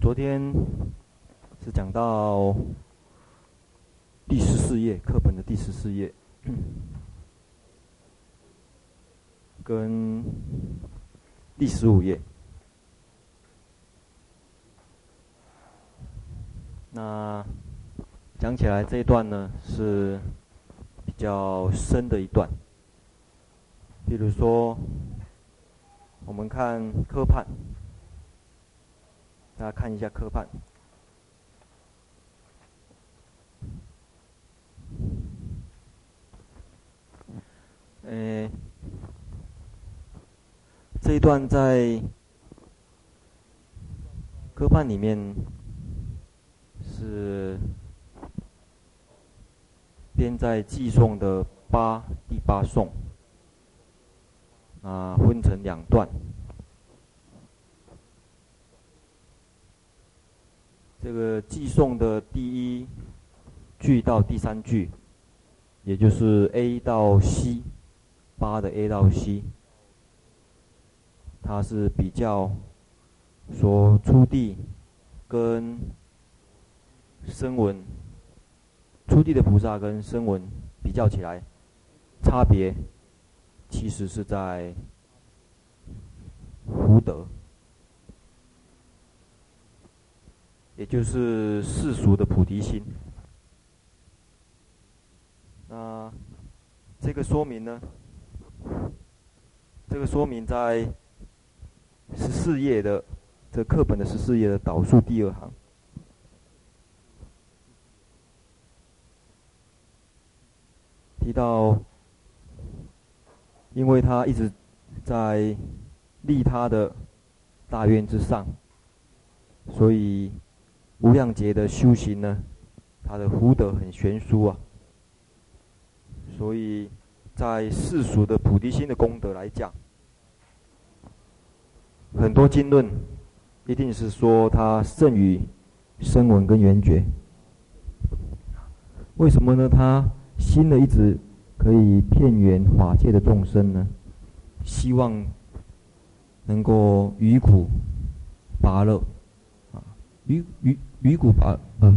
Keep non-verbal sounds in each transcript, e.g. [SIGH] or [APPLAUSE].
昨天是讲到第十四页课本的第十四页，[CLEARS THROAT] 跟第十五页。那讲起来这一段呢是比较深的一段，比如说我们看科判。大家看一下科判，呃，这一段在科判里面是编在偈颂的八第八颂，啊，分成两段。这个寄送的第一句到第三句，也就是 A 到 C，八的 A 到 C，它是比较说出地跟声闻，出地的菩萨跟声闻比较起来，差别其实是在福德。也就是世俗的菩提心。那这个说明呢？这个说明在十四页的这课本的十四页的导数第二行，提到，因为他一直在利他的大愿之上，所以。无量劫的修行呢，他的福德很悬殊啊，所以在世俗的菩提心的功德来讲，很多经论一定是说他胜于声闻跟缘觉。为什么呢？他心呢一直可以遍缘法界的众生呢，希望能够于苦拔乐啊，于于。鱼骨拔，嗯，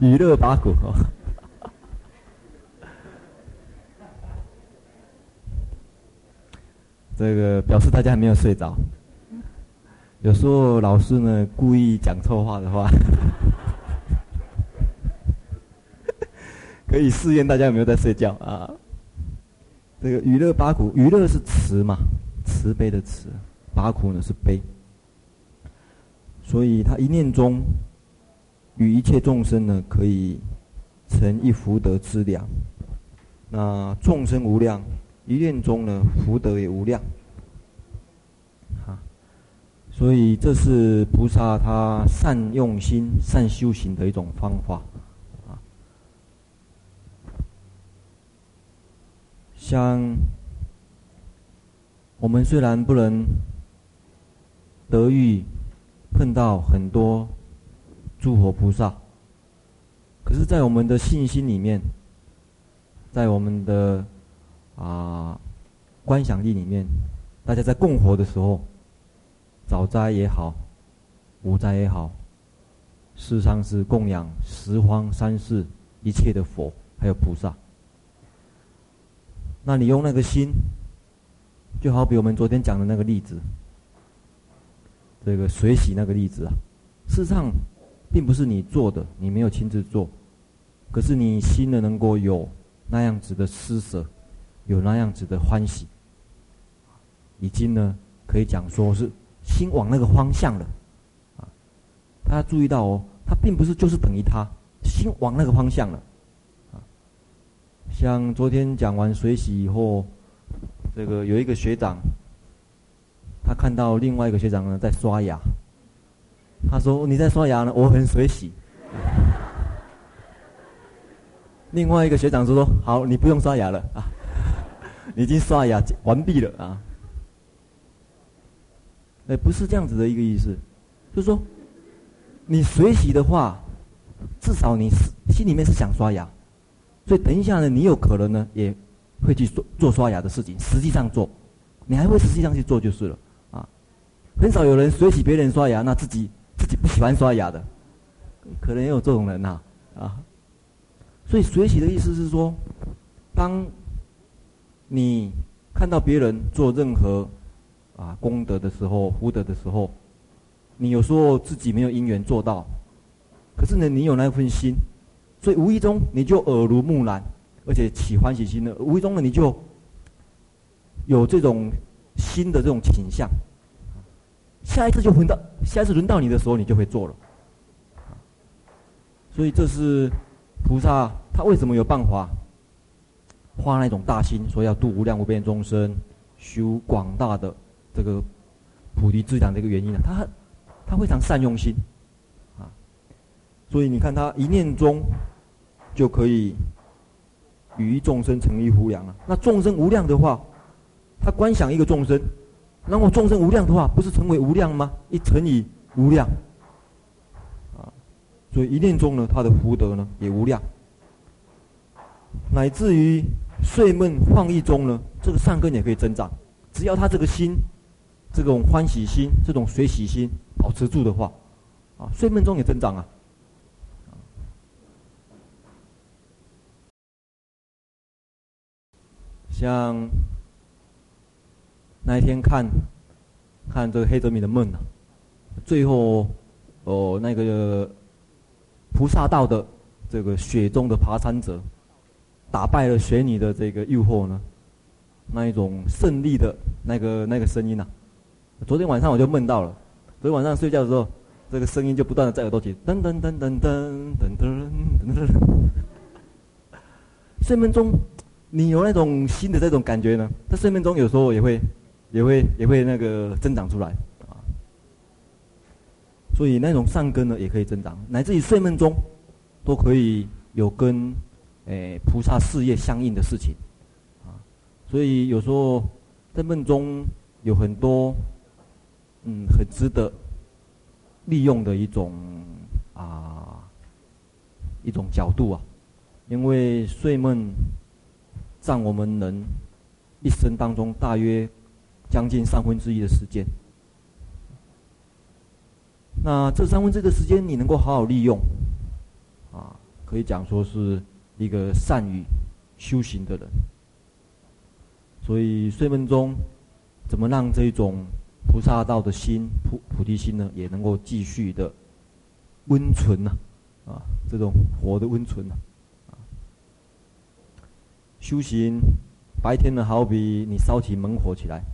娱乐拔苦哦。[LAUGHS] 这个表示大家还没有睡着。有时候老师呢故意讲错话的话，[LAUGHS] 可以试验大家有没有在睡觉啊？这个娱乐八苦，娱乐是慈嘛，慈悲的慈，八苦呢是悲。所以他一念中，与一切众生呢，可以成一福德之量。那众生无量，一念中呢，福德也无量。啊，所以这是菩萨他善用心、善修行的一种方法。啊，像我们虽然不能得遇。碰到很多诸佛菩萨，可是，在我们的信心里面，在我们的啊观想力里面，大家在供佛的时候，早斋也好，午斋也好，事实上是供养十方三世一切的佛还有菩萨。那你用那个心，就好比我们昨天讲的那个例子。这个水洗那个例子啊，事实上，并不是你做的，你没有亲自做，可是你心呢能够有那样子的施舍，有那样子的欢喜，已经呢可以讲说是心往那个方向了，啊，大家注意到哦，它并不是就是等于它心往那个方向了，啊，像昨天讲完水洗以后，这个有一个学长。他看到另外一个学长呢在刷牙，他说：“你在刷牙呢，我很水洗。”另外一个学长就说：“好，你不用刷牙了啊，你已经刷牙完毕了啊。”哎，不是这样子的一个意思，就是说，你水洗的话，至少你心里面是想刷牙，所以等一下呢，你有可能呢也会去做做刷牙的事情，实际上做，你还会实际上去做就是了。很少有人随喜别人刷牙，那自己自己不喜欢刷牙的，可能也有这种人呐，啊。所以随喜的意思是说，当你看到别人做任何啊功德的时候、福德的时候，你有时候自己没有因缘做到，可是呢，你有那份心，所以无意中你就耳濡目染，而且起欢喜心的。无意中呢，你就有这种新的这种倾向。下一次就轮到，下一次轮到你的时候，你就会做了。所以这是菩萨他为什么有办法发那种大心，说要度无量无边众生，修广大的这个菩提资粮的一个原因呢？他他非常善用心啊，所以你看他一念中就可以与众生成一无量了。那众生无量的话，他观想一个众生。那么众生无量的话，不是成为无量吗？一乘以无量，啊，所以一念中呢，他的福德呢也无量，乃至于睡梦放逸中呢，这个善根也可以增长。只要他这个心，这种欢喜心、这种随喜心保持住的话，啊，睡梦中也增长啊。像。那一天看，看这个黑泽明的梦啊，最后，哦，那个菩萨道的这个雪中的爬山者，打败了雪女的这个诱惑呢，那一种胜利的那个那个声音呐、昨天晚上我就梦到了，昨天晚上睡觉的时候，这个声音就不断的在耳朵里噔噔噔噔噔噔噔噔噔，睡梦中你有那种新的这种感觉呢，在睡梦中有时候也会。也会也会那个增长出来。啊，所以那种善根呢也可以增长，乃至于睡梦中都可以有跟诶、菩萨事业相应的事情。啊，所以有时候在梦中有很多嗯很值得利用的一种啊一种角度啊，因为睡梦占我们人一生当中大约。将近三分之一的时间，那这三分之一的时间你能够好好利用，啊，可以讲说是一个善于修行的人。所以睡梦中，怎么让这种菩萨道的心、菩菩提心呢，也能够继续的温存呢？啊，这种活的温存呢？啊，修行白天呢，好比你烧起猛火起来。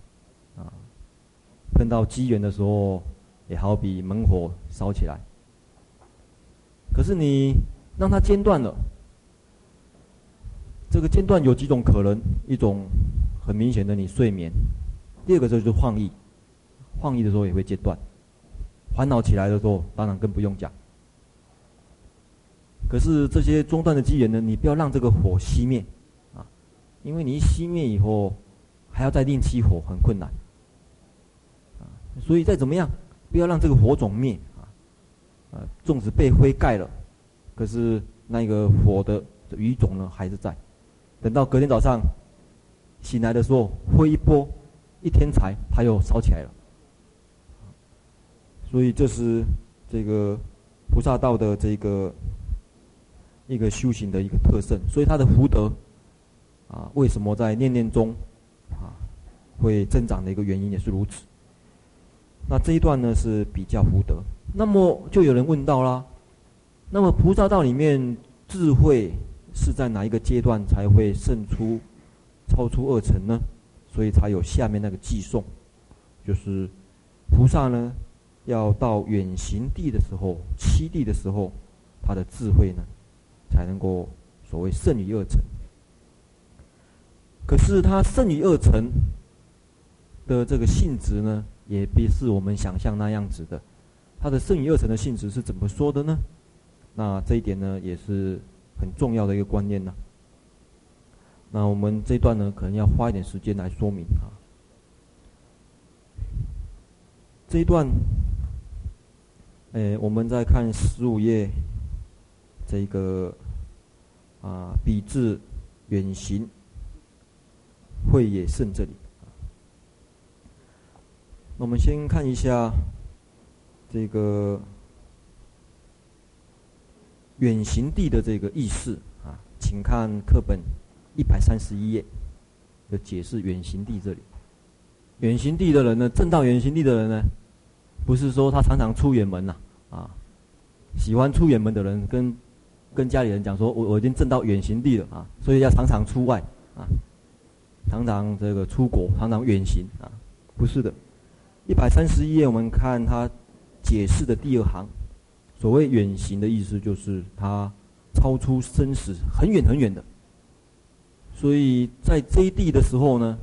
碰到机缘的时候，也好比猛火烧起来。可是你让它间断了，这个间断有几种可能：一种很明显的，你睡眠；第二个就是晃意，晃意的时候也会间断。烦恼起来的时候，当然更不用讲。可是这些中断的机缘呢，你不要让这个火熄灭啊，因为你一熄灭以后，还要再另起火，很困难。所以再怎么样，不要让这个火种灭啊！啊，纵使被灰盖了，可是那个火的余种呢还是在。等到隔天早上醒来的时候，灰一拨，一天才它又烧起来了。所以这是这个菩萨道的这个一个修行的一个特色。所以它的福德啊，为什么在念念中啊会增长的一个原因也是如此。那这一段呢是比较福德，那么就有人问到啦，那么菩萨道里面智慧是在哪一个阶段才会胜出、超出二层呢？所以才有下面那个偈颂，就是菩萨呢要到远行地的时候、七地的时候，他的智慧呢才能够所谓胜于二层。可是他胜于二层的这个性质呢？也不是我们想象那样子的，它的胜于二乘的性质是怎么说的呢？那这一点呢，也是很重要的一个观念呢。那我们这一段呢，可能要花一点时间来说明啊。这一段，诶，我们再看十五页，这个啊，比至远行，慧也胜这里。那我们先看一下这个远行地的这个意思啊，请看课本一百三十一页的解释远行地这里。远行地的人呢，证到远行地的人呢，不是说他常常出远门呐，啊，喜欢出远门的人跟跟家里人讲说，我我已经挣到远行地了啊，所以要常常出外啊，常常这个出国，常常远行啊，不是的。一百三十一页，我们看他解释的第二行，所谓远行的意思就是他超出生死很远很远的，所以在这一地的时候呢，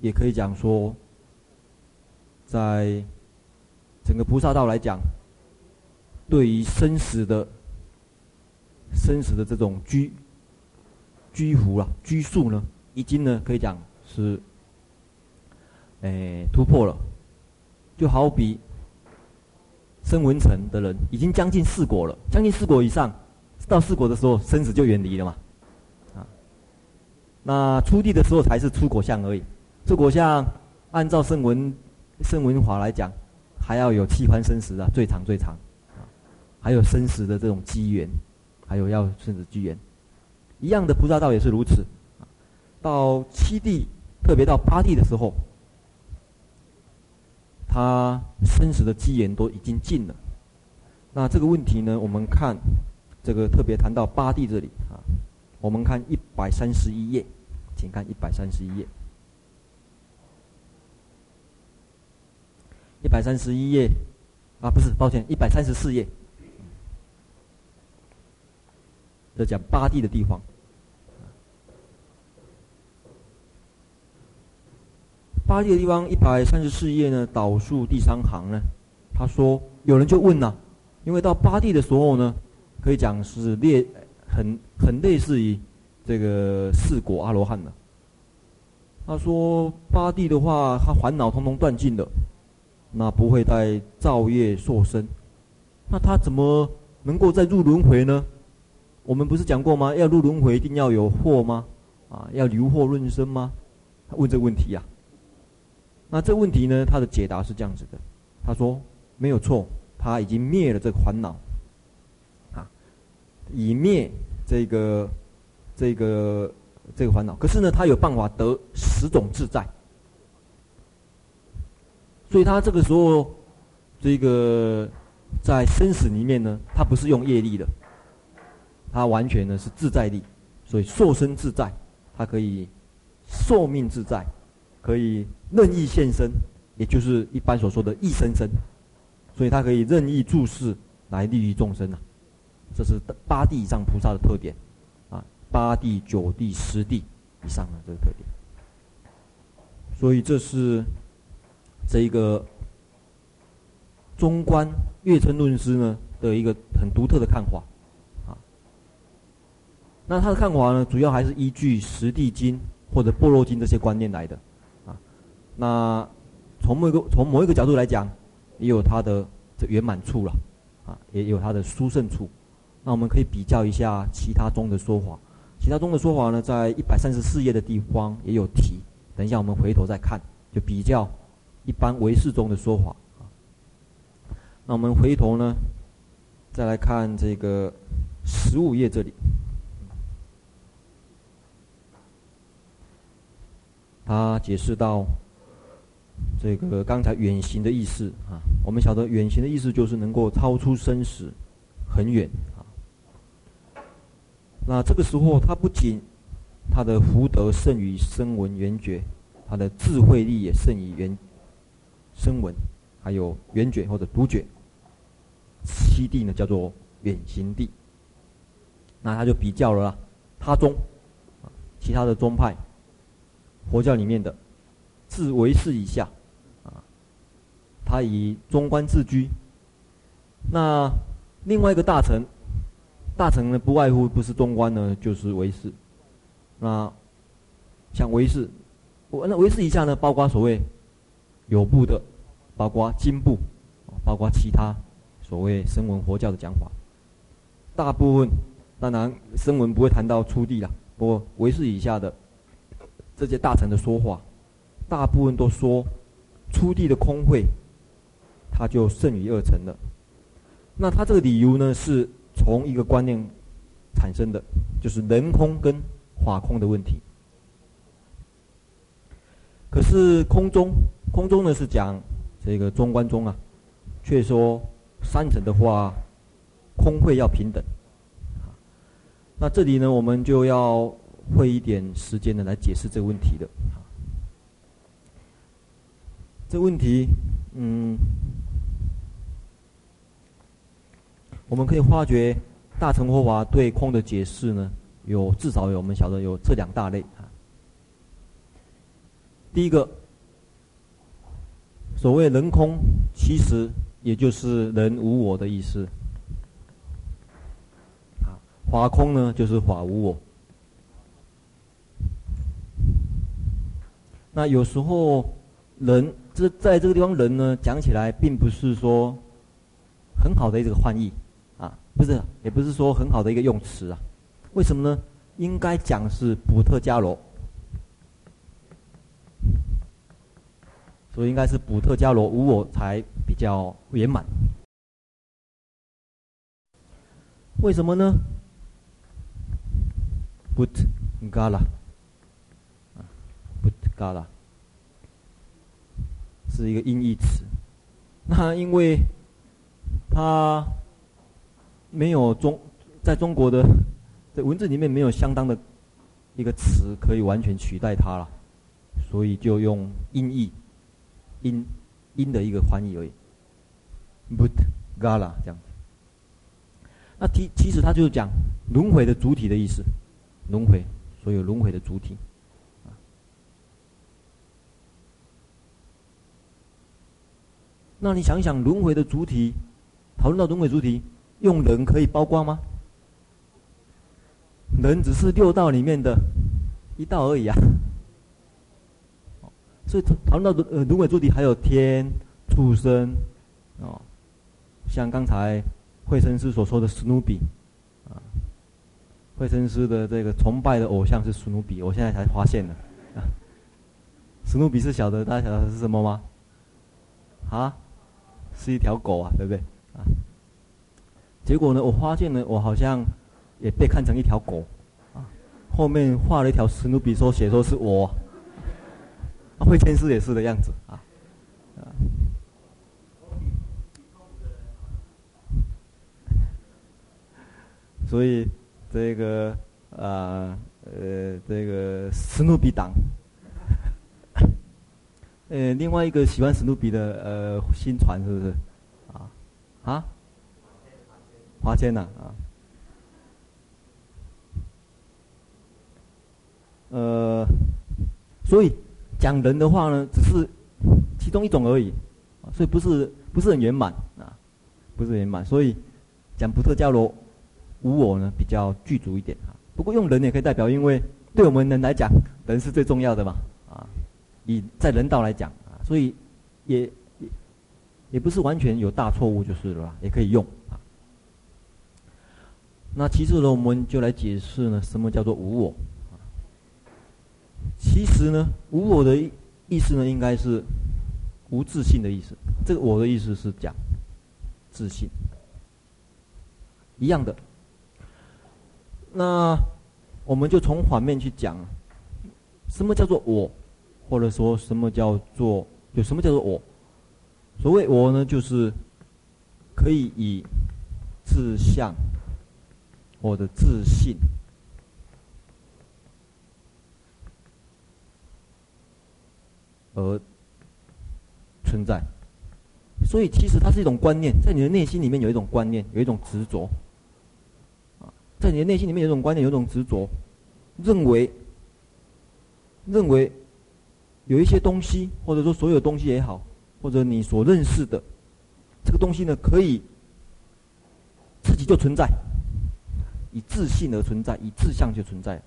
也可以讲说，在整个菩萨道来讲，对于生死的生死的这种居居伏啊居数呢，已经呢可以讲是，诶突破了。就好比声闻乘的人已经将近四果了，将近四果以上，到四果的时候，生死就远离了嘛。啊，那出地的时候才是出果相而已。出果相按照声闻声闻法来讲，还要有七番生死啊，最长最长啊，还有生死的这种机缘，还有要生死机缘，一样的菩萨道也是如此。到七地，特别到八地的时候。他生死的机缘都已经尽了，那这个问题呢？我们看这个特别谈到八地这里啊，我们看一百三十一页，请看一百三十一页，一百三十一页啊，不是，抱歉，一百三十四页，这讲八地的地方。八地的地方，一百三十四页呢，倒数第三行呢，他说有人就问了，因为到八地的时候呢，可以讲是列很很类似于这个四果阿罗汉了。他说八地的话，他烦恼通通断尽了，那不会再造业受生，那他怎么能够再入轮回呢？我们不是讲过吗？要入轮回一定要有惑吗？啊，要留惑论生吗？他问这个问题呀、那这问题呢？他的解答是这样子的，他说没有错，他已经灭了这个烦恼，啊，已灭这个这个这个烦恼。可是呢，他有办法得十种自在，所以他这个时候这个在生死里面呢，他不是用业力的，他完全呢是自在力，所以受生自在，他可以寿命自在。可以任意现身，也就是一般所说的“意生身”，所以他可以任意注视来利益众生啊。这是八地以上菩萨的特点啊，八地、九地、十地以上的这个特点。所以这是这一个中观月称论师呢的一个很独特的看法啊。那他的看法呢，主要还是依据《十地经》或者《般若经》这些观念来的。那从某个从某一个角度来讲，也有它的这圆满处了，啊，也有它的殊胜处。那我们可以比较一下其他宗的说法，其他宗的说法呢，在一百三十四页的地方也有提。等一下我们回头再看，就比较一般唯识宗的说法。那我们回头呢，再来看这个十五页这里，他解释到。这个刚才远行的意思啊，我们晓得远行的意思就是能够超出生死很远啊。那这个时候，他不仅他的福德胜于声闻缘觉，他的智慧力也胜于缘声闻，还有缘觉或者独觉。七地呢叫做远行地。那他就比较了他宗，其他的宗派，佛教里面的自为是以下。他以中观自居，那另外一个大臣，大臣呢不外乎不是中观呢，就是唯识。那像唯识，我那唯识以下呢，包括所谓有部的，包括经部，包括其他所谓声闻佛教的讲法。大部分当然声闻不会谈到初地了，不过唯识以下的这些大臣的说法，大部分都说。初地的空会，它就剩于二层了。那他这个理由呢，是从一个观念产生的，就是人空跟法空的问题。可是空中，空中呢是讲这个中观中啊，却说三层的话，空会要平等。那这里呢，我们就要会一点时间呢来解释这个问题的。这问题，嗯，我们可以发觉大乘佛法对空的解释呢，有至少有我们晓得有这两大类啊。第一个，所谓人空，其实也就是人无我的意思。啊，法空呢，就是法无我。那有时候人。这在这个地方，人呢讲起来并不是说很好的一个翻译啊，不是，也不是说很好的一个用词啊。为什么呢？应该讲是补特伽罗，所以应该是补特伽罗无我才比较圆满。为什么呢？But Gala 啊，But Gala。是一个音译词，那因为它没有中，在中国的在文字里面没有相当的一个词可以完全取代它了，所以就用音译，音音的一个翻译而已。But Gala 这样，那其其实它就是讲轮回的主体的意思，轮回，所有轮回的主体。那你想想，轮回的主体，讨论到轮回主体，用人可以包括吗？人只是六道里面的一道而已啊。所以讨论到呃轮回主体，还有天、畜生，哦，像刚才慧生师所说的史努比，啊，慧生师的这个崇拜的偶像是史努比，我现在才发现的，史努比是晓得，大家晓得是什么吗？啊？是一条狗啊，对不对？啊，结果呢，我发现呢，我好像也被看成一条狗，啊，后面画了一条史努比，说写说是我，啊，慧天师也是的样子啊，啊，所以这个啊呃这个史努比党。呃，另外一个喜欢史努比的呃新传是不是？啊啊，华谦呐啊。呃，所以讲人的话呢，只是其中一种而已，所以不是不是很圆满啊，不是很圆满。所以讲补特伽罗无我呢比较具足一点啊。不过用人也可以代表，因为对我们人来讲，人是最重要的嘛。以在人道来讲啊，所以也也也不是完全有大错误就是了，也可以用啊。那其次呢，我们就来解释呢，什么叫做无我？其实呢，无我的意思呢，应该是无自信的意思。这个我的意思是讲自信，一样的。那我们就从反面去讲，什么叫做我？或者说什么叫做有什么叫做我？所谓我呢，就是可以以自相或者自信而存在。所以其实它是一种观念，在你的内心里面有一种观念，有一种执着，在你的内心里面有一种观念，有一种执着，认为认为。有一些东西，或者说所有东西也好，或者你所认识的这个东西呢，可以自己就存在，以自信而存在，以自相就存在。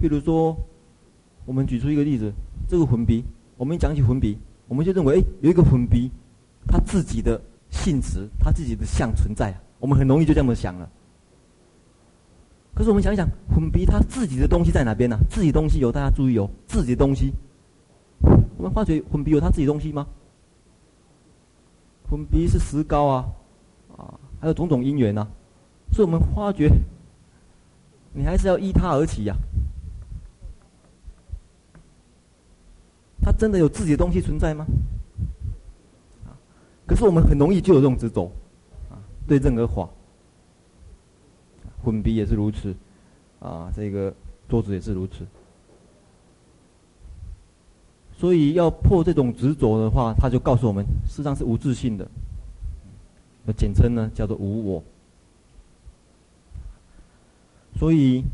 比如说，我们举出一个例子，这个粉笔，我们一讲起粉笔，我们就认为，哎，有一个粉笔，它自己的性质，它自己的相存在，我们很容易就这么想了。可是我们想一想，粉笔它自己的东西在哪边呢？自己东西有大家注意哦，自己的东西我们发觉混鼻有他自己东西吗？混鼻是石膏啊，啊，还有种种因缘呐，所以我们发觉，你还是要依他而起呀、啊。他真的有自己的东西存在吗？可是我们很容易就有这种执着，啊，对任何法，混笔也是如此，啊，这个桌子也是如此。所以要破这种执着的话，他就告诉我们，实上是无自性的，那简称呢叫做无我。所以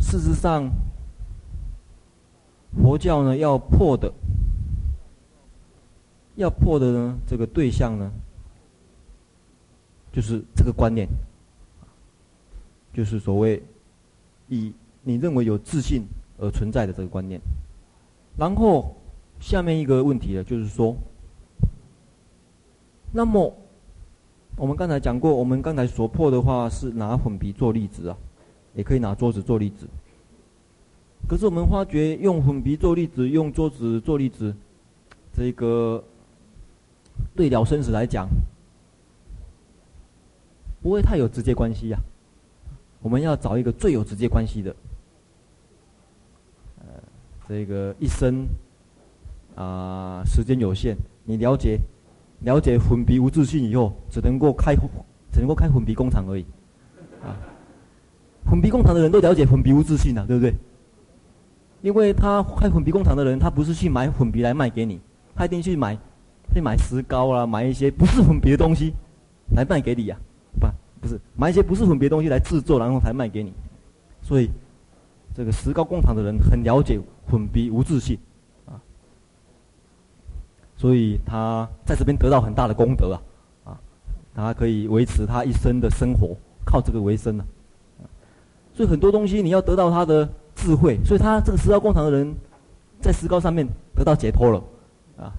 事实上，佛教呢要破的。要破的呢，这个对象呢，就是这个观念，就是所谓以你认为有自信而存在的这个观念。然后下面一个问题呢，就是说，那么我们刚才讲过，我们刚才所破的话是拿粉笔做例子啊，也可以拿桌子做例子。可是我们发觉用粉笔做例子，用桌子做例子，这个。对了生死来讲，不会太有直接关系呀、我们要找一个最有直接关系的，呃，这个一生啊、时间有限，你了解了解混鼻无自信以后，只能够开只能够开混鼻工厂而已。啊，混鼻工厂的人都了解混鼻无自信啊，对不对？因为他开混鼻工厂的人，他不是去买混笔来卖给你，他一定去买。去买石膏啦，买一些不是混笔的东西来卖给你呀、不，是买一些不是混别东西来制作，然后才卖给你。所以，这个石膏工厂的人很了解混鼻无自信，啊，所以他在这边得到很大的功德啊，啊，他可以维持他一生的生活，靠这个为生呢、啊。所以很多东西你要得到他的智慧，所以他这个石膏工厂的人在石膏上面得到解脱了。啊，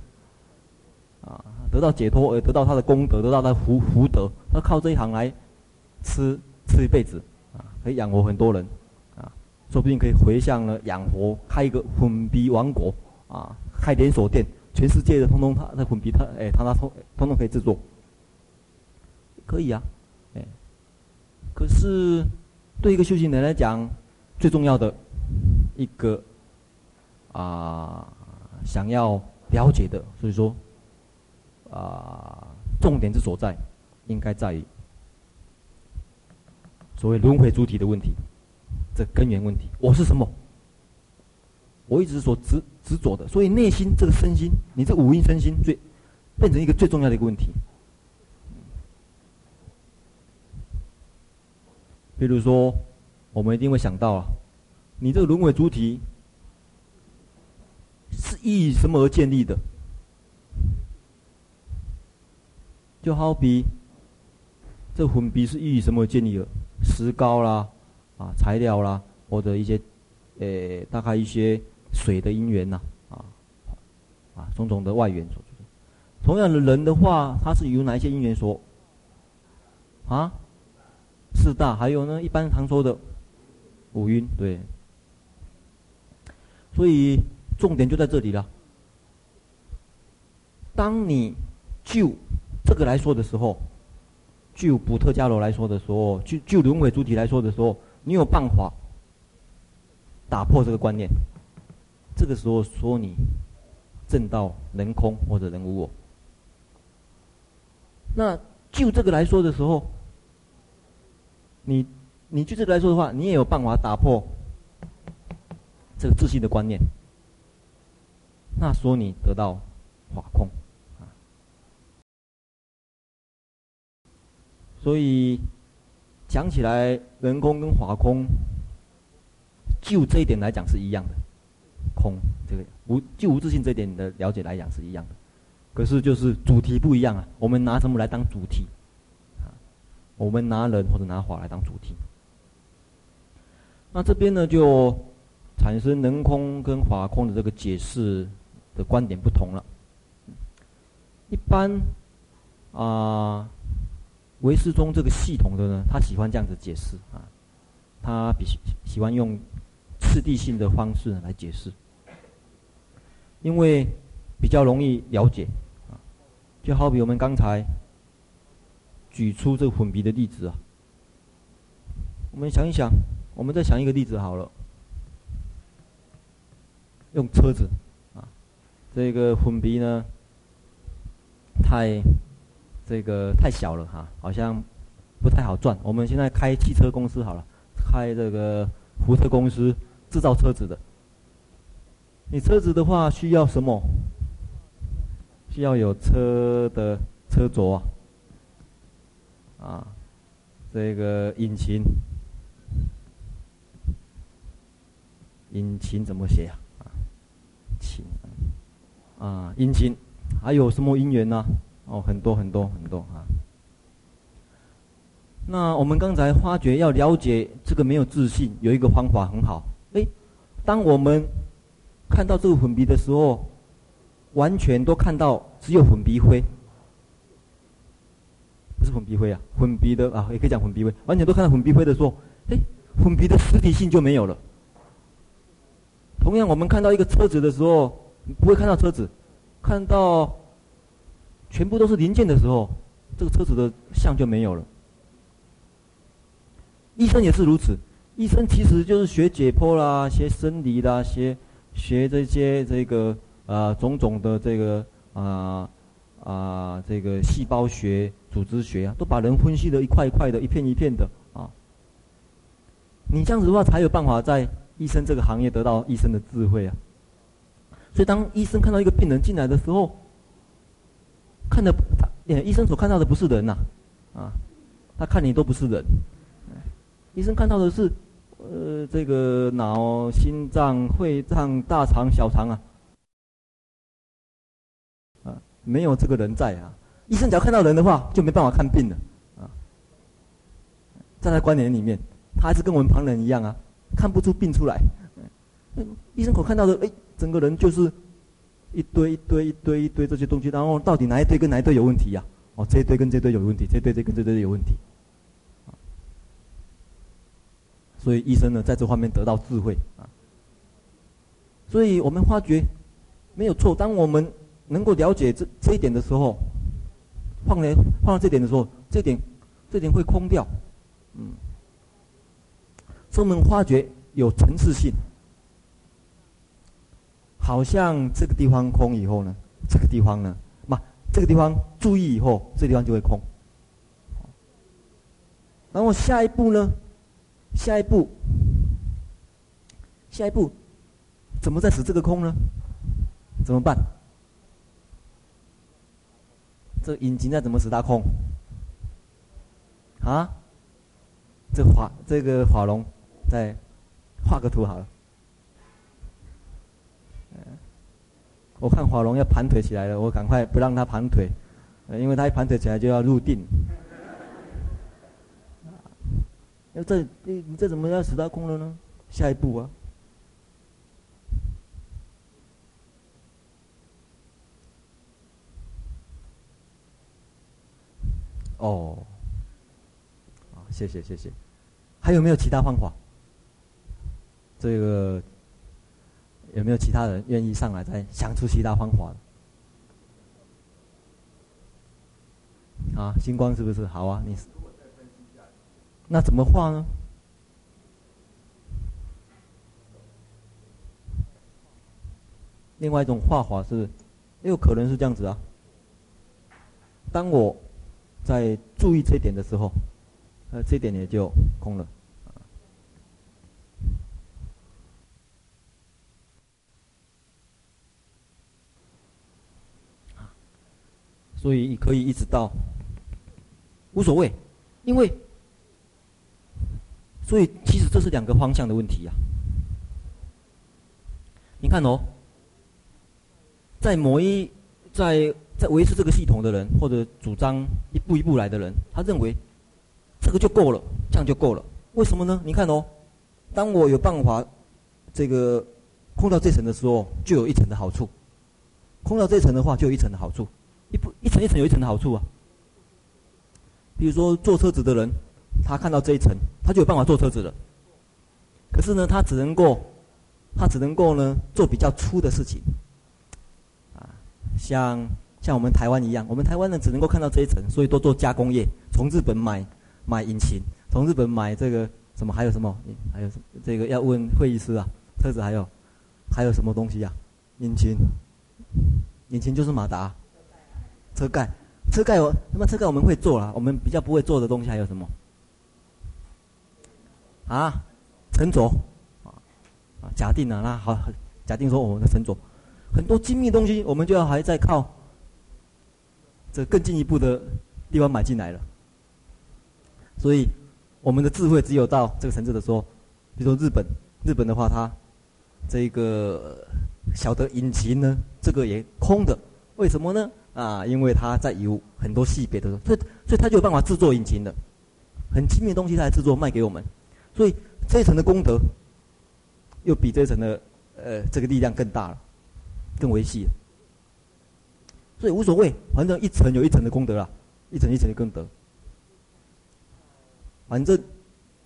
啊得到解脱而得到他的功德，得到他福福德，他靠这一行来吃吃一辈子，啊，可以养活很多人，啊，说不定可以回向了养活，开一个混鼻王国，啊，开连锁店，全世界的通通他那混鼻他哎，他他通通通可以制作，可以啊，哎，可是对一个修行人来讲，最重要的一个啊，想要了解的，所以说。啊，重点之所在，应该在于所谓轮回主体的问题，这根源问题。我是什么？我一直所执执着的，所以内心这个身心，你这五阴身心最变成一个最重要的一个问题。比如说，我们一定会想到啊，你这个轮回主体是依什么而建立的？就好比，这混鼻是依什么建立的？石膏啦，啊，材料啦，或者一些，呃、大概一些水的因缘呐，啊，啊，种种的外缘所。同样的人的话，他是由哪一些因缘所？啊，四大，还有呢，一般常说的五蕴，对。所以重点就在这里了。当你就这个来说的时候，就普特伽罗来说的时候，就就轮回主体来说的时候，你有办法打破这个观念。这个时候说你证到人空或者人无我。那就这个来说的时候，你你就这个来说的话，你也有办法打破这个自信的观念。那说你得到法空。所以讲起来，人空跟法空，就这一点来讲是一样的，空这个无就无自信这一点的了解来讲是一样的，可是就是主题不一样啊。我们拿什么来当主题？啊，我们拿人或者拿法来当主题。那这边呢，就产生人空跟法空的这个解释的观点不同了。一般啊。唯识中这个系统的呢，他喜欢这样子解释啊，他比喜欢用次第性的方式来解释。因为比较容易了解啊。就好比我们刚才举出这个混鼻的例子啊，我们想一想，我们再想一个例子好了，用车子啊，这个混笔呢，太这个太小了哈、好像不太好赚。我们现在开汽车公司好了，开这个福特公司制造车子的。你车子的话需要什么？需要有车的车轴啊，啊，这个引擎，引擎怎么写啊？啊，擎，啊，引擎，还有什么因缘呢？哦，很多很多很多啊。那我们刚才发觉要了解这个没有自信，有一个方法很好。哎，当我们看到这个混鼻的时候，完全都看到只有混鼻灰，不是混鼻灰啊，混鼻的啊，也可以讲混鼻灰，完全都看到混鼻灰的时候，哎，混鼻的实体性就没有了。同样，我们看到一个车子的时候，不会看到车子，看到全部都是零件的时候，这个车子的像就没有了。医生也是如此，医生其实就是学解剖啦，学生理啦，学。学这些这个、呃、种种的这个啊啊、呃呃、这个细胞学、组织学啊，都把人分析的一块一块的、一片一片的啊。你这样子的话，才有办法在医生这个行业得到医生的智慧啊。所以，当医生看到一个病人进来的时候，看的他，医生所看到的不是人呐，啊，他看你都不是人，医生看到的是。呃，这个脑、心脏、肺脏、大肠、小肠啊，啊，没有这个人在啊。医生只要看到人的话，就没办法看病了啊。站在他观点里面，他还是跟我们旁人一样啊，看不出病出来。医生所看到的，哎，整个人就是一堆一堆一堆一堆这些东西，然后到底哪一堆跟哪一堆有问题呀？哦，这一堆跟这堆有问题，这一堆这跟这堆有问题。所以医生呢，在这方面得到智慧啊。所以我们发觉没有错。当我们能够了解这这一点的时候，放来放到这点的时候，这点这点会空掉，嗯。说明发觉有层次性，好像这个地方空以后呢，这个地方呢，嘛，这个地方注意以后，这地方就会空。然后下一步呢？下一步，下一步，怎么再使这个空呢？怎么办？这引擎再怎么使它空？啊？这法这个法龙，再画个图好了。我看法龙要盘腿起来了，我赶快不让他盘腿，因为他一盘腿起来就要入定。[LAUGHS] 那这你你这怎么要使它空了呢？下一步啊。哦，好，谢谢谢谢。还有没有其他方法？这个有没有其他人愿意上来再想出其他方法？啊，星光是不是？好啊，你。那怎么画呢？另外一种画法是，也有可能是这样子啊。当我在注意这点的时候，呃，这点也就空了。所以可以一直到无所谓，因为。所以，其实这是两个方向的问题呀。你看哦，在某一在在维持这个系统的人，或者主张一步一步来的人，他认为这个就够了，这样就够了。为什么呢？你看哦，当我有办法这个空到这层的时候，就有一层的好处；空到这层的话，就有一层的好处。一步一层一层有一层的好处啊。比如说坐车子的人。他看到这一层，他就有办法坐车子了。可是呢，他只能够，他只能够呢做比较粗的事情，啊像像我们台湾一样，我们台湾人只能够看到这一层，所以都做加工业，从日本买买引擎，从日本买这个什么，还有什么，还有这个要问会议室啊，车子还有还有什么东西呀、啊？引擎，引擎就是马达，车盖，车盖我那么车盖我们会做啦，我们比较不会做的东西还有什么？啊，沉着，啊，假定啊，那好，假定说我们的沉着。很多精密东西，我们就要还在靠这更进一步的地方买进来了。所以，我们的智慧只有到这个层次的时候，比如说日本，日本的话，它这个小的引擎呢，这个也空的，为什么呢？啊，因为它在有很多细别的，所以所以它就有办法制作引擎的，很精密的东西它来制作卖给我们，所以这一层的功德，又比这一层的呃这个力量更大了。更维系，所以无所谓，反正一层有一层的功德啦，一层一层的功德。反正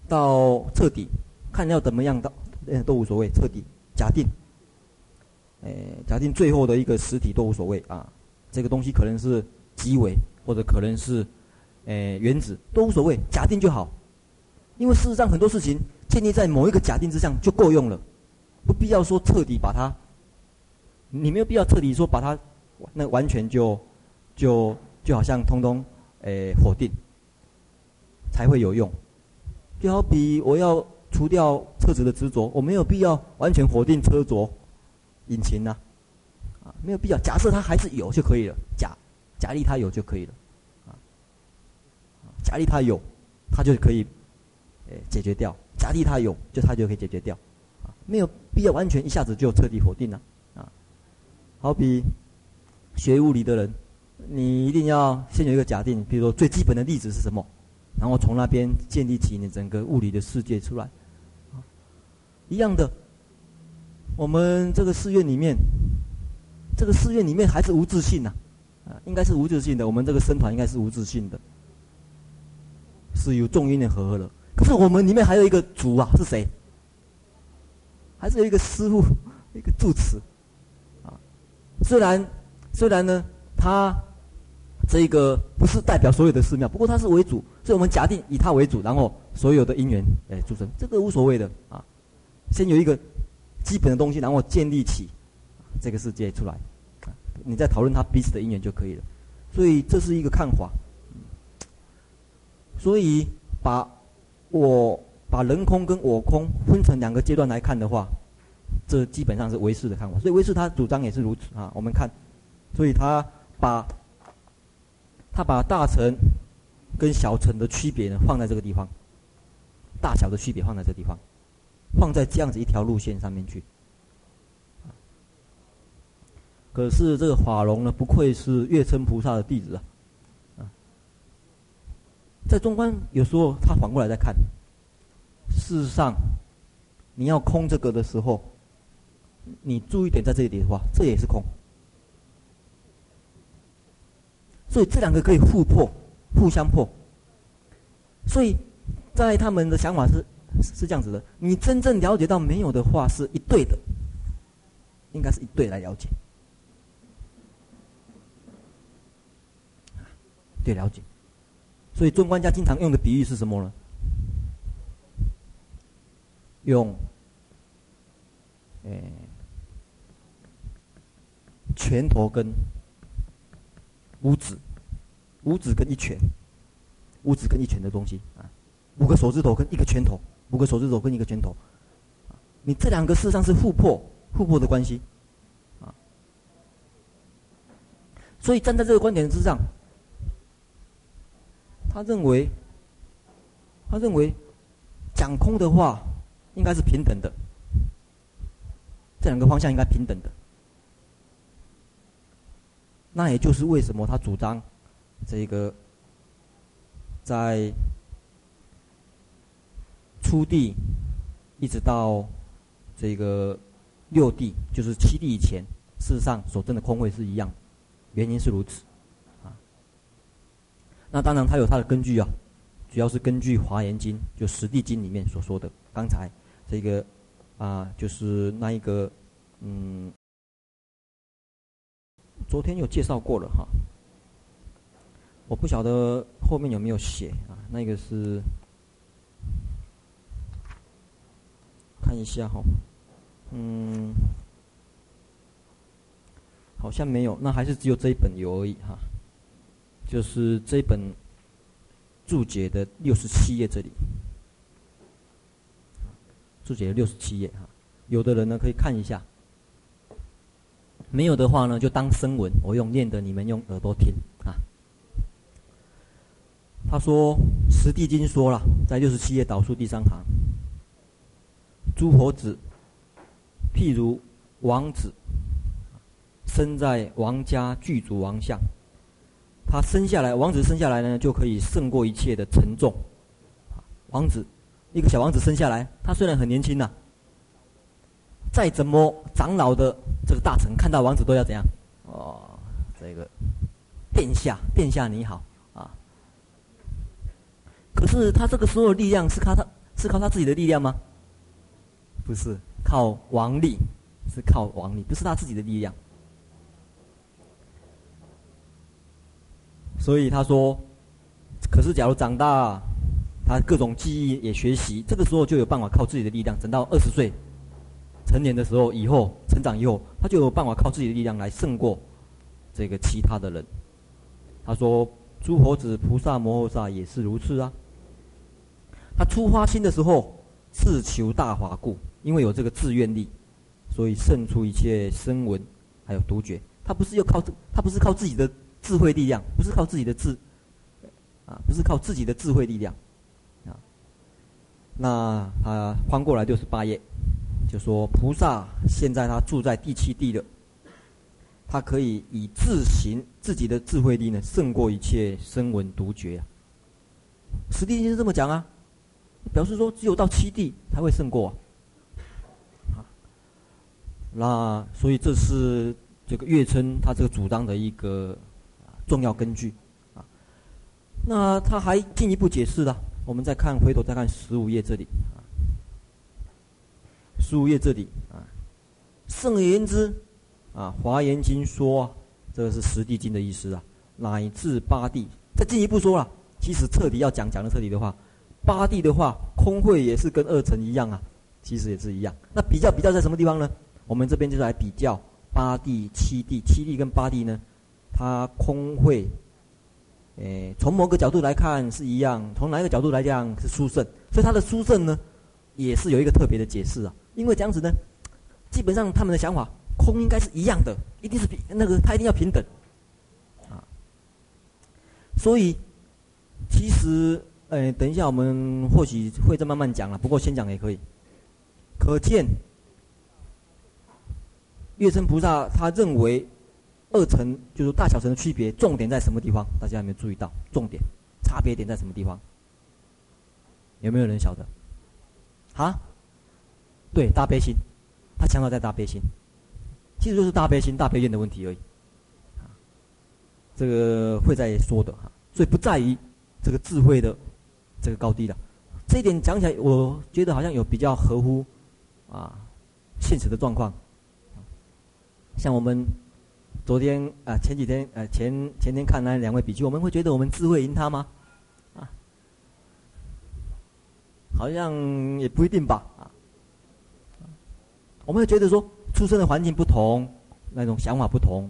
到彻底，看要怎么样到，都无所谓。彻底假定，诶，假定最后的一个实体都无所谓啊。这个东西可能是极微，或者可能是诶原子，都无所谓，假定就好。因为事实上很多事情建立在某一个假定之上就够用了，不必要说彻底把它。你没有必要彻底说把它，那完全就，就就好像通通，诶否定，才会有用。就好比我要除掉车子的执着，我没有必要完全否定车着引擎呐，啊，没有必要。假设他还是有就可以了，假假立他有就可以了，啊，假立他有，他就可以，诶解决掉。假立他有，就他就可以解决掉，啊，没有必要完全一下子就彻底否定了。啊好比学物理的人，你一定要先有一个假定，比如说最基本的粒子是什么，然后从那边建立起你整个物理的世界出来。啊一样的，我们这个寺院里面，这个寺院里面还是无自信呐，啊，应该是无自信的。我们这个僧团应该是无自信的，是有众因的和合的。可是我们里面还有一个主啊，是谁？还是有一个师父，一个住持。虽然，虽然呢，他这个不是代表所有的寺庙，不过他是为主，所以我们假定以他为主，然后所有的因缘哎组成，这个无所谓的啊。先有一个基本的东西，然后建立起这个世界出来，你再讨论他彼此的因缘就可以了。所以这是一个看法。所以把我把人空跟我空分成两个阶段来看的话。这基本上是唯识的看法，所以唯识他主张也是如此啊。我们看，所以他把，他把大乘跟小乘的区别呢放在这个地方，大小的区别放在这个地方，放在这样子一条路线上面去。可是这个法融呢，不愧是月称菩萨的弟子啊，啊，在中观有时候他反过来再看，事实上，你要空这个的时候。你注意点在这里的话，这也是空，所以这两个可以互破，互相破。所以在他们的想法是是这样子的：你真正了解到没有的话，是一对的，应该是一对来了解，对了解。所以中观家经常用的比喻是什么呢？用，诶。拳头跟五指，五指跟一拳，五指跟一拳的东西啊，五个手指头跟一个拳头，五个手指头跟一个拳头，啊，你这两个事实上是互破，互破的关系，啊，所以站在这个观点之上，他认为，他认为讲空的话应该是平等的，这两个方向应该平等的。那也就是为什么他主张，这个在初地一直到这个六地，就是七地以前，事实上所证的空慧是一样，原因是如此，那当然他有他的根据啊，主要是根据《华严经》就十地经里面所说的，刚才这个啊，就是那一个嗯。昨天有介绍过了哈。我不晓得后面有没有写啊？那个是看一下哈，嗯，好像没有，那还是只有这一本有而已哈。就是这本注解的六十七页这里，注解六十七页哈。有的人呢可以看一下，没有的话呢就当声闻，我用念的，你们用耳朵听啊。他说：“十地经说了，在六十七页倒数第三行，诸佛子，譬如王子，生在王家具足王相，他生下来，王子生下来呢，就可以胜过一切的沉重。王子，一个小王子生下来，他虽然很年轻呐、啊，再怎么长老的这个大臣看到王子都要怎样？哦，这个殿下，殿下你好啊。”可是他这个所有力量是靠他，是靠他自己的力量吗？不是，靠王力，是靠王力，不是他自己的力量。所以他说，可是假如长大，他各种技艺也学习，这个时候就有办法靠自己的力量。等到二十岁成年的时候，以后成长以后，他就有办法靠自己的力量来胜过这个其他的人。他说，诸佛子、菩萨摩诃萨也是如此啊。他初发心的时候，自求大法故，因为有这个自愿力，所以胜出一切声闻，还有独觉。他不是要靠这，他不是靠自己的智慧力量，不是靠自己的智，啊，不是靠自己的智慧力量，啊。那他翻过来六十八页，就说菩萨现在他住在第七地的，他可以以自行自己的智慧力呢，胜过一切声闻独觉啊。实际就是这么讲啊。表示说，只有到七地才会胜过啊。那所以这是这个月称他这个主张的一个重要根据啊。那他还进一步解释了，我们再看回头再看十五页这里啊，十五页这里啊，圣言之啊，《华严经》说，这个是十地经的意思啊，乃至八地。再进一步说了，其实彻底要讲讲的彻底的话。八地的话，空慧也是跟二乘一样啊，其实也是一样。那比较比较在什么地方呢？我们这边就是来比较八地、七地。七地跟八地呢，它空会，诶，从某个角度来看是一样，从哪一个角度来讲是殊胜。所以它的殊胜呢，也是有一个特别的解释啊。因为这样子呢，基本上他们的想法，空应该是一样的，一定是平那个，它一定要平等啊。所以其实。哎，等一下，我们或许会再慢慢讲了。不过先讲也可以。可见，月称菩萨他认为二层就是大小层的区别，重点在什么地方？大家有没有注意到？重点差别点在什么地方？有没有人晓得？啊？对，大悲心，他强调在大悲心，其实就是大悲心、大悲愿的问题而已。这个会再说的哈，所以不在于这个智慧的。这个高低的，这一点讲起来，我觉得好像有比较合乎啊现实的状况。像我们昨天啊前几天呃前前天看那两位比丘，我们会觉得我们智慧赢他吗？啊，好像也不一定吧啊。我们会觉得说，出生的环境不同，那种想法不同，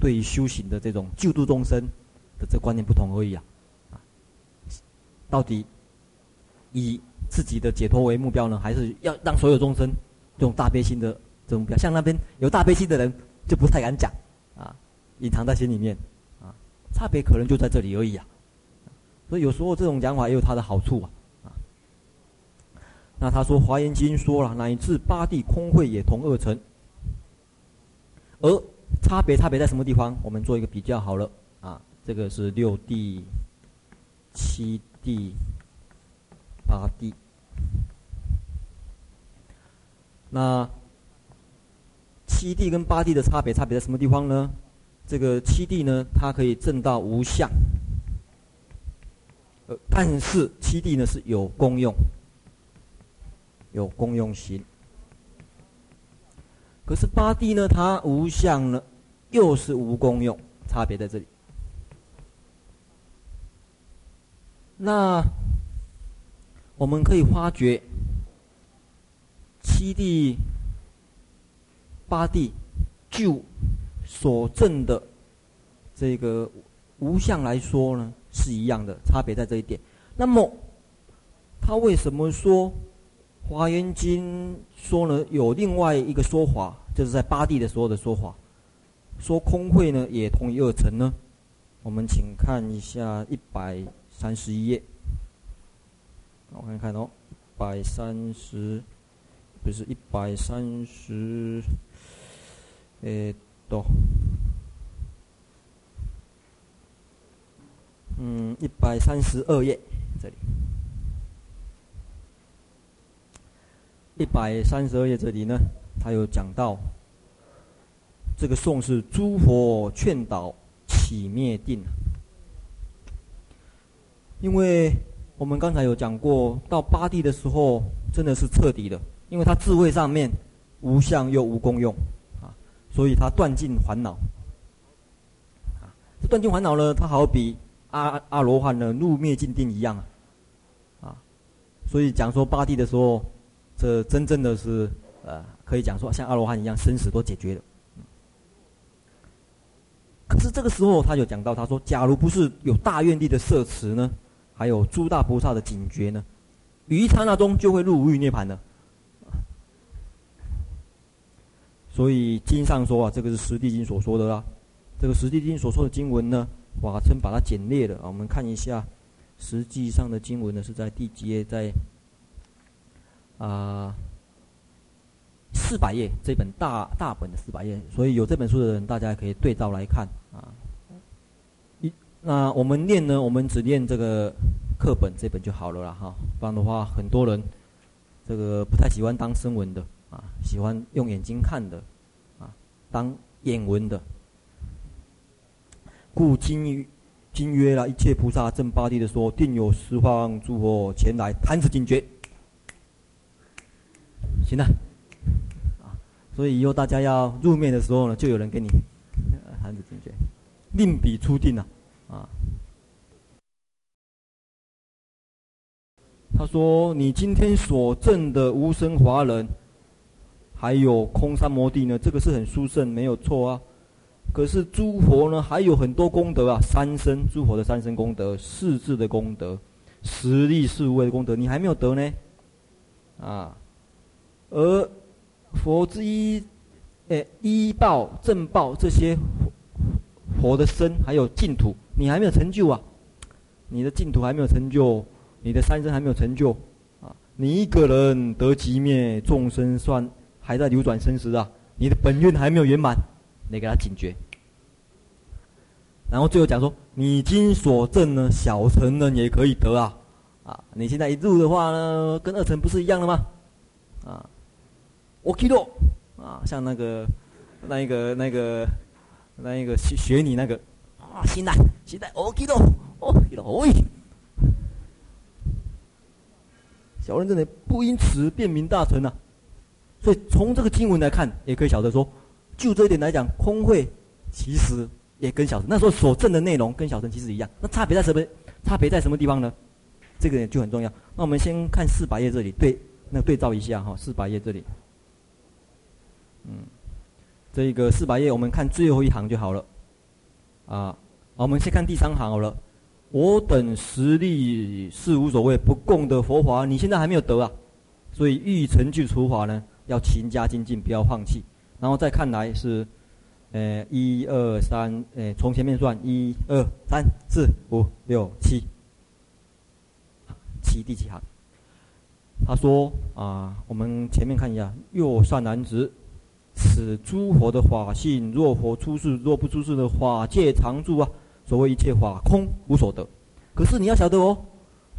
对于修行的这种救度众生的这观念不同而已啊。啊到底以自己的解脱为目标呢，还是要让所有众生这种大悲心的这种目标？像那边有大悲心的人就不太敢讲，隐藏在心里面啊，差别可能就在这里而已啊。所以有时候这种讲法也有它的好处啊啊。那他说《华严经》说了，乃至八地空慧也同二乘，而差别差别在什么地方？我们做一个比较好了啊，这个是六地七。地八地，那七地跟八地的差别，差别在什么地方呢？这个七地呢，它可以证到无相，呃，但是七地呢是有功用，有功用心。可是八地呢，它无相呢，又是无功用，差别在这里。那我们可以发觉，七地、八地就所证的这个无相来说呢，是一样的，差别在这一点。那么，他为什么说？《华严经》说呢，有另外一个说法，就是在八地的时候的说法，说空慧呢也同于二乘呢。我们请看一下一百三十一页，我看看哦，一百三十，不是一百三十，诶，多，嗯，一百三十二页这里。一百三十二页这里呢，他有讲到，这个颂是诸佛劝导起灭定。因为我们刚才有讲过，到八地的时候真的是彻底的，因为他智慧上面无相又无功用，所以他断尽烦恼。啊，这断尽烦恼呢，它好比阿阿罗汉的入灭尽定一样啊，啊，所以讲说八地的时候。这真正的是，呃，可以讲说像阿罗汉一样，生死都解决了。可是这个时候，他就讲到，他说：“假如不是有大愿力的摄持呢，还有诸大菩萨的警觉呢，于一刹那中就会入无余涅槃了。”所以经上说啊，这个是《十地经》所说的啦。这个《十地经》所说的经文呢，法称把它简略了啊。我们看一下，实际上的经文呢是在第几页？在。啊，四百页这本大大本的四百页，所以有这本书的人，大家可以对照来看啊。一那我们念呢，我们只念这个课本这本就好了啦哈。不然的话，很多人这个不太喜欢当声文的啊，喜欢用眼睛看的啊，当眼闻的。故今今曰了，一切菩萨正八地的说，定有十方诸佛前来弹指警觉。行了，啊，所以以后大家要入面的时候呢，就有人给你弹指警觉，令彼初定啊，啊。他说：“你今天所证的无生华人，还有空山摩地呢，这个是很殊胜，没有错啊。可是诸佛呢，还有很多功德啊，三身诸佛的三身功德，四智的功德，十力四无畏的功德，你还没有得呢，啊。”而佛之一，诶，一报正报这些佛的身还有净土，你还没有成就啊！你的净土还没有成就，你的三身还没有成就啊！你一个人得极灭，众生算还在流转生死啊！你的本愿还没有圆满，你给他警觉。然后最后讲说，你今所证呢，小乘人也可以得啊！啊，你现在一入的话呢，跟二乘不是一样的吗？啊！我记得啊，像那个、那一个、那个、那一个学学你那个啊，现在现在我记得哦，记得哦，小人真的不因此便名大乘啊。所以从这个经文来看，也可以晓得说，就这一点来讲，空慧其实也跟小乘那时候所证的内容跟小乘其实一样。那差别在什么？差别在什么地方呢？这个就很重要。那我们先看四百页这里，对，那对照一下哈，四百页这里。嗯，这个四百页，我们看最后一行就好了。啊，我们先看第三行好了。我等实力是无所谓，不共的佛法，你现在还没有得啊，所以欲成就除法呢，要勤加精进，不要放弃。然后再看来是，呃，一二三，呃，从前面算，一二三四五六七，七第几行？他说啊，我们前面看一下，右善男子。此诸佛的法性，若佛出世，若不出世的法界常住啊。所谓一切法空无所得，可是你要晓得哦，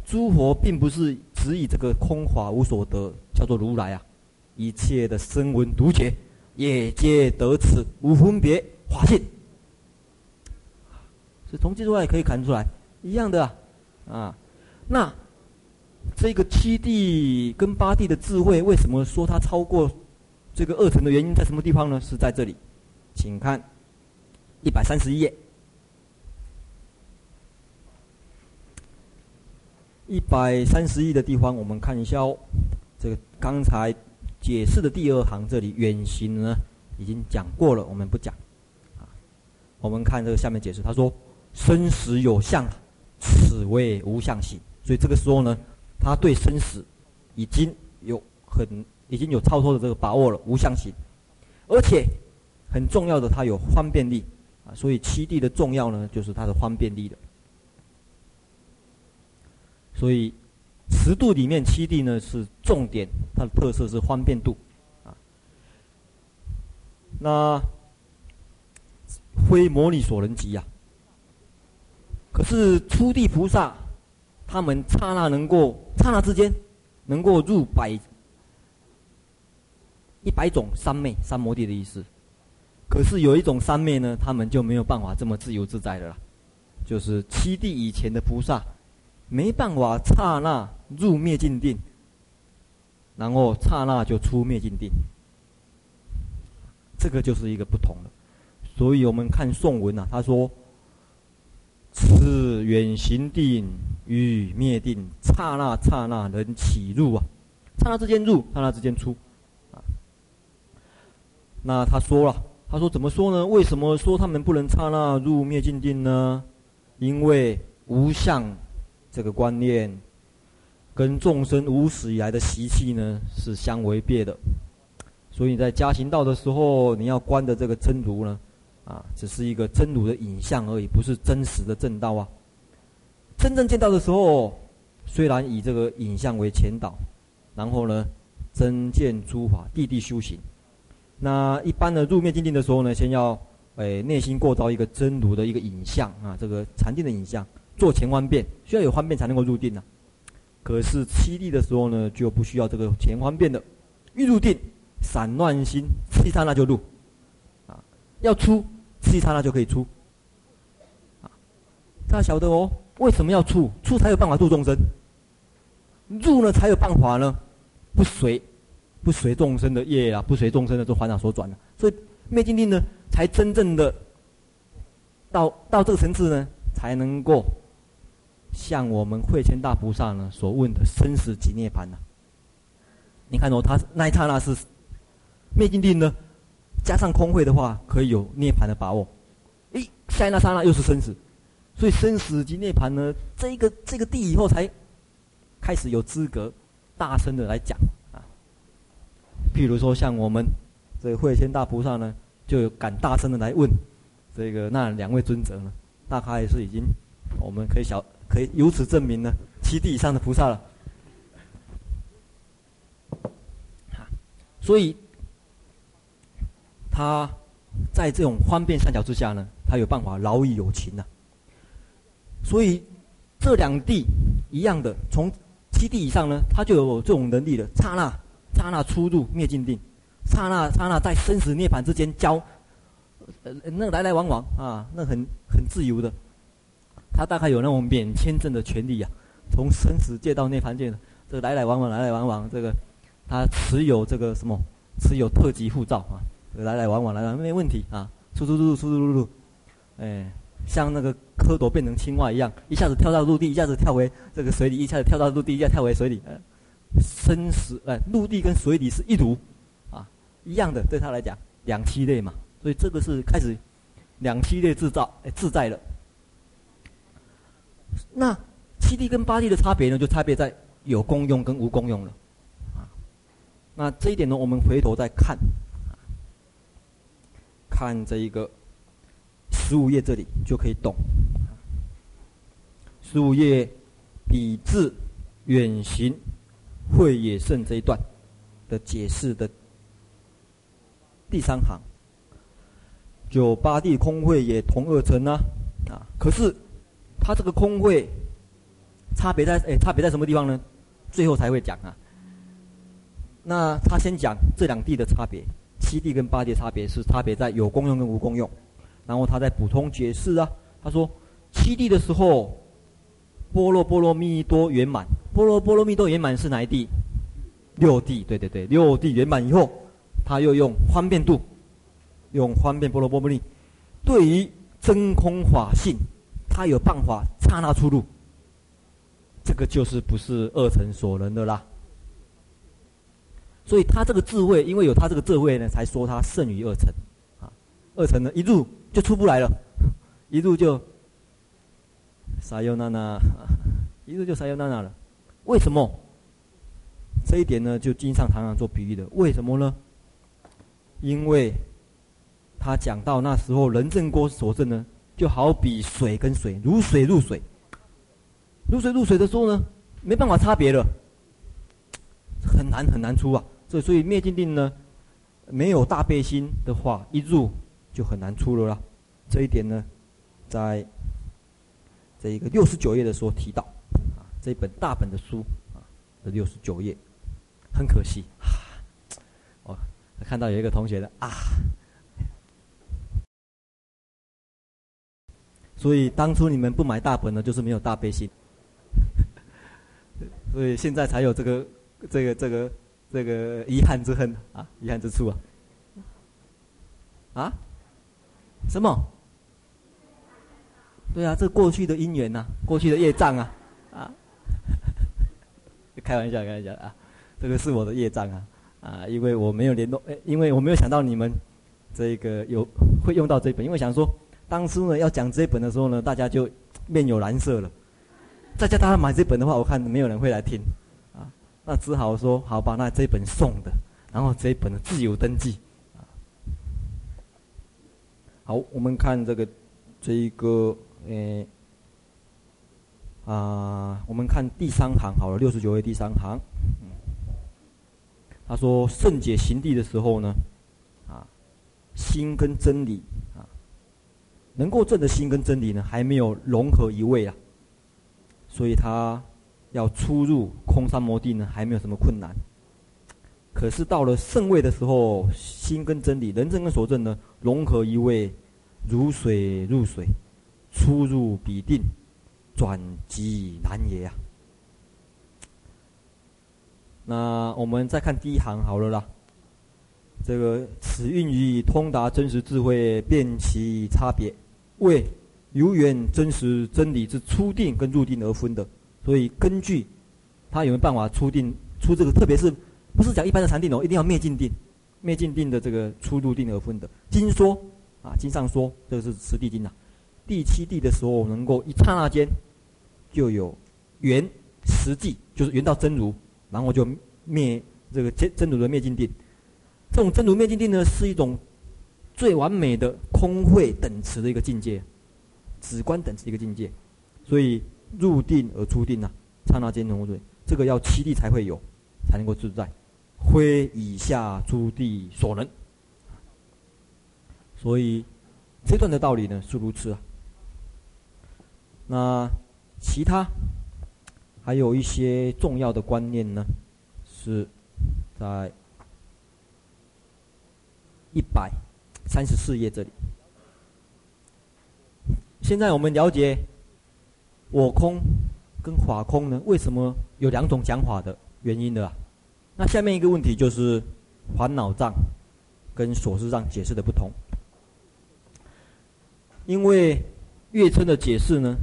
诸佛并不是只以这个空法无所得叫做如来啊，一切的声闻独觉也皆得此无分别法性。是从这句话也可以看出来，一样的啊。那这个七地跟八地的智慧，为什么说它超过？这个二层的原因在什么地方呢？是在这里，请看一百三十一页。一百三十一的地方，我们看一下哦。这个刚才解释的第二行这里远行呢，已经讲过了，我们不讲。啊，我们看这个下面解释，他说：“生死有相，此为无相行。”所以这个时候呢，他对生死已经有很已经有超脱的这个把握了，无相行。而且很重要的，它有方便力啊。所以七地的重要呢，就是它的方便力的。所以，十度里面七地呢是重点，它的特色是方便度，啊，那非魔力所能及呀。可是初地菩萨，他们刹那能够刹那之间能够入百一百种三昧三摩地的意思。可是有一种三昧呢，他们就没有办法这么自由自在的了，就是七地以前的菩萨。没办法刹那入灭尽定，然后刹那就出灭尽定，这个就是一个不同的。所以我们看颂文啊，他说：“此远行定与灭定，刹那刹那能起入啊，刹那之间入，刹那之间出啊。”那他说了，他说怎么说呢？为什么说他们不能刹那入灭尽定呢？因为无相。这个观念跟众生无始以来的习气呢是相违背的，所以在加行道的时候，你要观的这个真如呢，啊，只是一个真如的影像而已，不是真实的正道啊。真正见到的时候，虽然以这个影像为前导，然后呢，真见诸法，地地修行。那一般的入灭尽定的时候呢，先要诶内心构造一个真如的一个影像啊，这个禅定的影像。做前方便，需要有方便才能够入定呢、啊。可是七地的时候呢，就不需要这个前方便的，一入定，散乱心，七刹那就入，啊，要出，七刹那就可以出，啊，大家晓得哦，为什么要出？出才有办法度众生，入呢才有办法呢，不随，不随众生的业啊，不随众生的这烦恼所转的、所以灭尽定呢，才真正的到到这个层次呢，才能够。像我们慧谦大菩萨呢所问的生死即涅槃呢？你看哦，他那一刹那是灭尽定呢，加上空慧的话，可以有涅槃的把握。诶，下一刹那又是生死，所以生死即涅槃呢，这个这个地以后才开始有资格大声的来讲啊。譬如说，像我们这个慧谦大菩萨呢，就敢大声的来问这个那两位尊者呢，大概是已经我们可以小。可以由此证明呢，七地以上的菩萨了。所以他在这种方便三角之下呢，他有办法饶益有情呐、啊。所以这两地一样的，从七地以上呢，他就有这种能力了。刹那刹那出入灭尽定，刹那刹那在生死涅槃之间交，呃，那来来往往啊，那很很自由的。他大概有那种免签证的权利呀、从生死界到涅槃界，这来来往往，来来往往，这个他持有这个什么，持有特级护照啊，来来往往，来来没问题啊，出出入入，出出入入，哎，像那个蝌蚪变成青蛙一样，一下子跳到陆地，一下子跳回这个水里，一下子跳到陆地，一下跳回水里，呃，生死哎，陆地跟水里是一组，啊，一样的，对他来讲两栖类嘛，所以这个是开始两栖类制造哎自在了。那七地跟八地的差别呢，就差别在有功用跟无功用了，啊，那这一点呢，我们回头再看，看这一个十五页这里就可以懂。十五页比至远行慧也胜这一段的解释的第三行，就八地空慧也同二乘啊，啊，可是。它这个空慧差别在诶，差别在什么地方呢？最后才会讲啊。那他先讲这两地的差别，七地跟八地的差别是差别在有功用跟无功用。然后他再补充解释啊，他说七地的时候，波若波罗蜜多圆满，波若波罗蜜多圆满是哪一地？六地，对对对，六地圆满以后，他又用方便度，用方便波罗波罗蜜对于真空法性，他有办法刹那出入，这个就是不是二乘所能的啦。所以他这个智慧，因为有他这个智慧呢，才说他胜于二乘。啊，二乘呢一入就出不来了，[LAUGHS] [LAUGHS] 一入就撒优那那，一入就撒优那那了。为什么？这一点呢，就经常常常做比喻的。为什么呢？因为他讲到那时候人证过所证呢，就好比水跟水，如水入水，如水入水的时候呢，没办法差别了，很难很难出啊。所以所以灭尽定呢，没有大悲心的话，一入就很难出了啦。这一点呢，在这一个六十九页的时候提到啊，这一本大本的书啊的六十九页，很可惜啊。我看到有一个同学的啊，所以当初你们不买大本呢，就是没有大悲心，[LAUGHS] 所以现在才有这个这个这个这个遗憾之恨啊，遗憾之处啊，啊，什么？对啊，这过去的因缘呐、啊，过去的业障啊，啊，开玩笑，开玩笑啊，这个是我的业障啊。啊，因为我没有联络，因为我没有想到你们这个有会用到这本，因为想说当初呢要讲这本的时候呢，大家就面有难色了。再叫大家买这本的话，我看没有人会来听，啊，那只好说好吧，那这本送的，然后这一本自有登记，啊，好，我们看这个这一个，诶，啊，我们看第三行好了，六十九页第三行。他说：“圣解行地的时候呢，啊，心跟真理，能够证的心跟真理呢，还没有融合一位啊，所以他要出入空山摩地呢，还没有什么困难。可是到了圣位的时候，心跟真理、人证跟所证呢，融合一位，如水入水，出入彼定，转机难也呀。”那我们再看第一行好了啦。这个此运于通达真实智慧，辨其差别，为由缘真实真理之初定跟入定而分的。所以根据他有没有办法出定出这个，特别是不是讲一般的禅定哦，一定要灭尽定，灭尽定的这个出入定而分的。经说啊，经上说这个是十地经呐，第七地的时候能够一刹那间就有缘实际，就是缘到真如。然后就灭这个真真如的灭尽定，这种真如灭尽定呢，是一种最完美的空慧等持的一个境界，止观等持的一个境界，所以入定而出定啊，刹那间融水，这个要七地才会有，才能够自在，非以下诸地所能。所以这段的道理呢是如此啊。那其他。还有一些重要的观念呢，是在一百三十四页这里。现在我们了解我空跟法空呢，为什么有两种讲法的原因的啊？那下面一个问题就是烦恼障跟所知障解释的不同，因为月春的解释呢。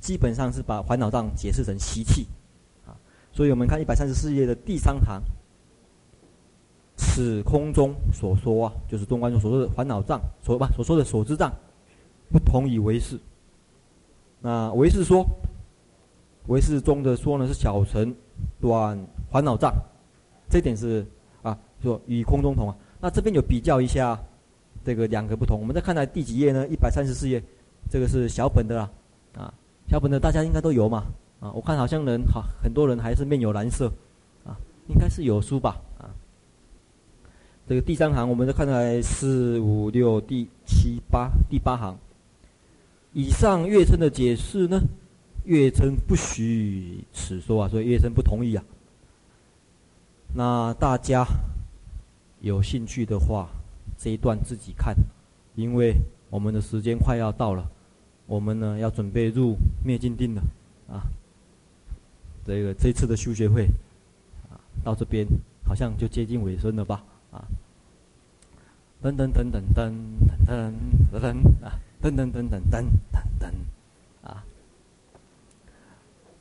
基本上是把烦恼障解释成习气，啊，所以我们看一百三十四页的第三行，此空中所说啊，就是中观中所说的烦恼障，所不所说的所知障，不同以为是。那唯识说，唯识中的说呢是小乘短烦恼障，这点是啊，说与空中同啊。那这边有比较一下这个两个不同，我们再看看第几页呢？一百三十四页，这个是小本的啦，啊。小本的大家应该都有嘛，啊，我看好像人好很多人还是面有蓝色，啊，应该是有书吧，啊，这个第三行我们再看来四五六第七八第八行，以上月称的解释呢，月称不许此说啊，所以月称不同意啊。那大家有兴趣的话，这一段自己看，因为我们的时间快要到了。我们呢要准备入灭尽定了，啊，这个这次的修学会，啊，到这边好像就接近尾声了吧，啊，噔噔噔噔噔噔噔噔啊，噔噔噔噔噔噔噔啊。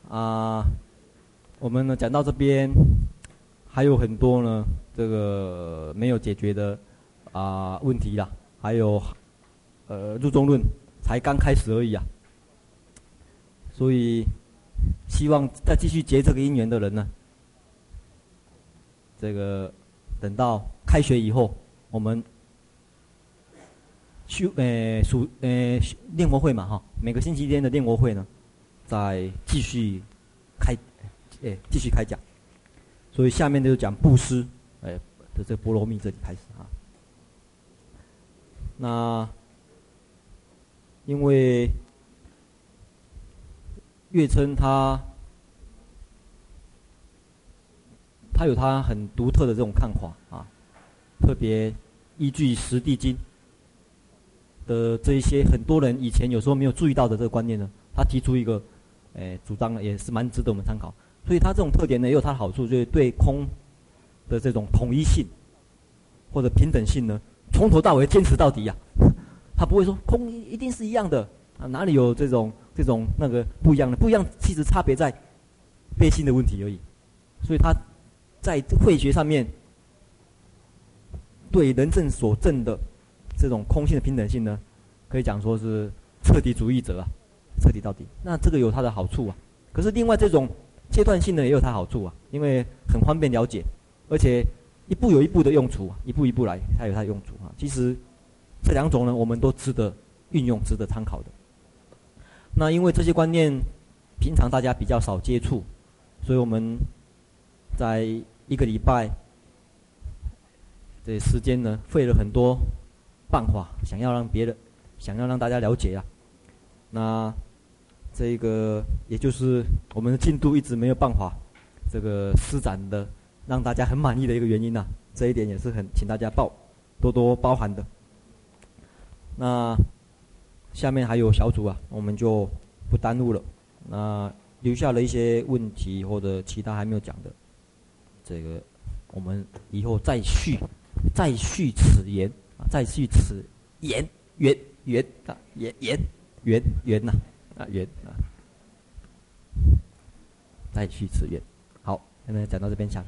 啊，我们呢讲到这边，还有很多呢，这个没有解决的啊问题啦，还有呃入中论才刚开始而已啊，所以希望再继续结这个因缘的人呢，这个等到开学以后，我们。修诶属诶练国会嘛哈，每个星期天的练国会呢，再继续开诶继续开讲，所以下面就讲布施诶的这个波罗蜜这里开始啊。那因为月称他他有他很独特的这种看法啊，特别依据《十地经》。的这一些很多人以前有时候没有注意到的这个观念呢，他提出一个，诶主张，也是蛮值得我们参考。所以他这种特点呢，也有他的好处，就是对空的这种统一性或者平等性呢，从头到尾坚持到底呀、[LAUGHS] 他不会说空一定是一样的啊，哪里有这种这种那个不一样的？不一样其实差别在背心的问题而已。所以他在慧学上面对人证所证的。这种空性的平等性呢，可以讲说是彻底主义者啊，彻底到底。那这个有它的好处啊，可是另外这种阶段性呢也有它好处啊，因为很方便了解，而且一步有一步的用处，一步一步来，它有它的用处啊。其实这两种呢，我们都值得运用，值得参考的。那因为这些观念平常大家比较少接触，所以我们在一个礼拜的时间呢，费了很多。办法想要让别人，想要让大家了解啊，那这个也就是我们的进度一直没有办法这个施展的，让大家很满意的一个原因呐、这一点也是很请大家包多多包涵的。那下面还有小组啊，我们就不耽误了。那留下了一些问题或者其他还没有讲的，这个我们以后再续再续此言。再续此缘缘缘啊缘缘缘缘呐啊缘啊，再续此缘。好，现在讲到这边下课。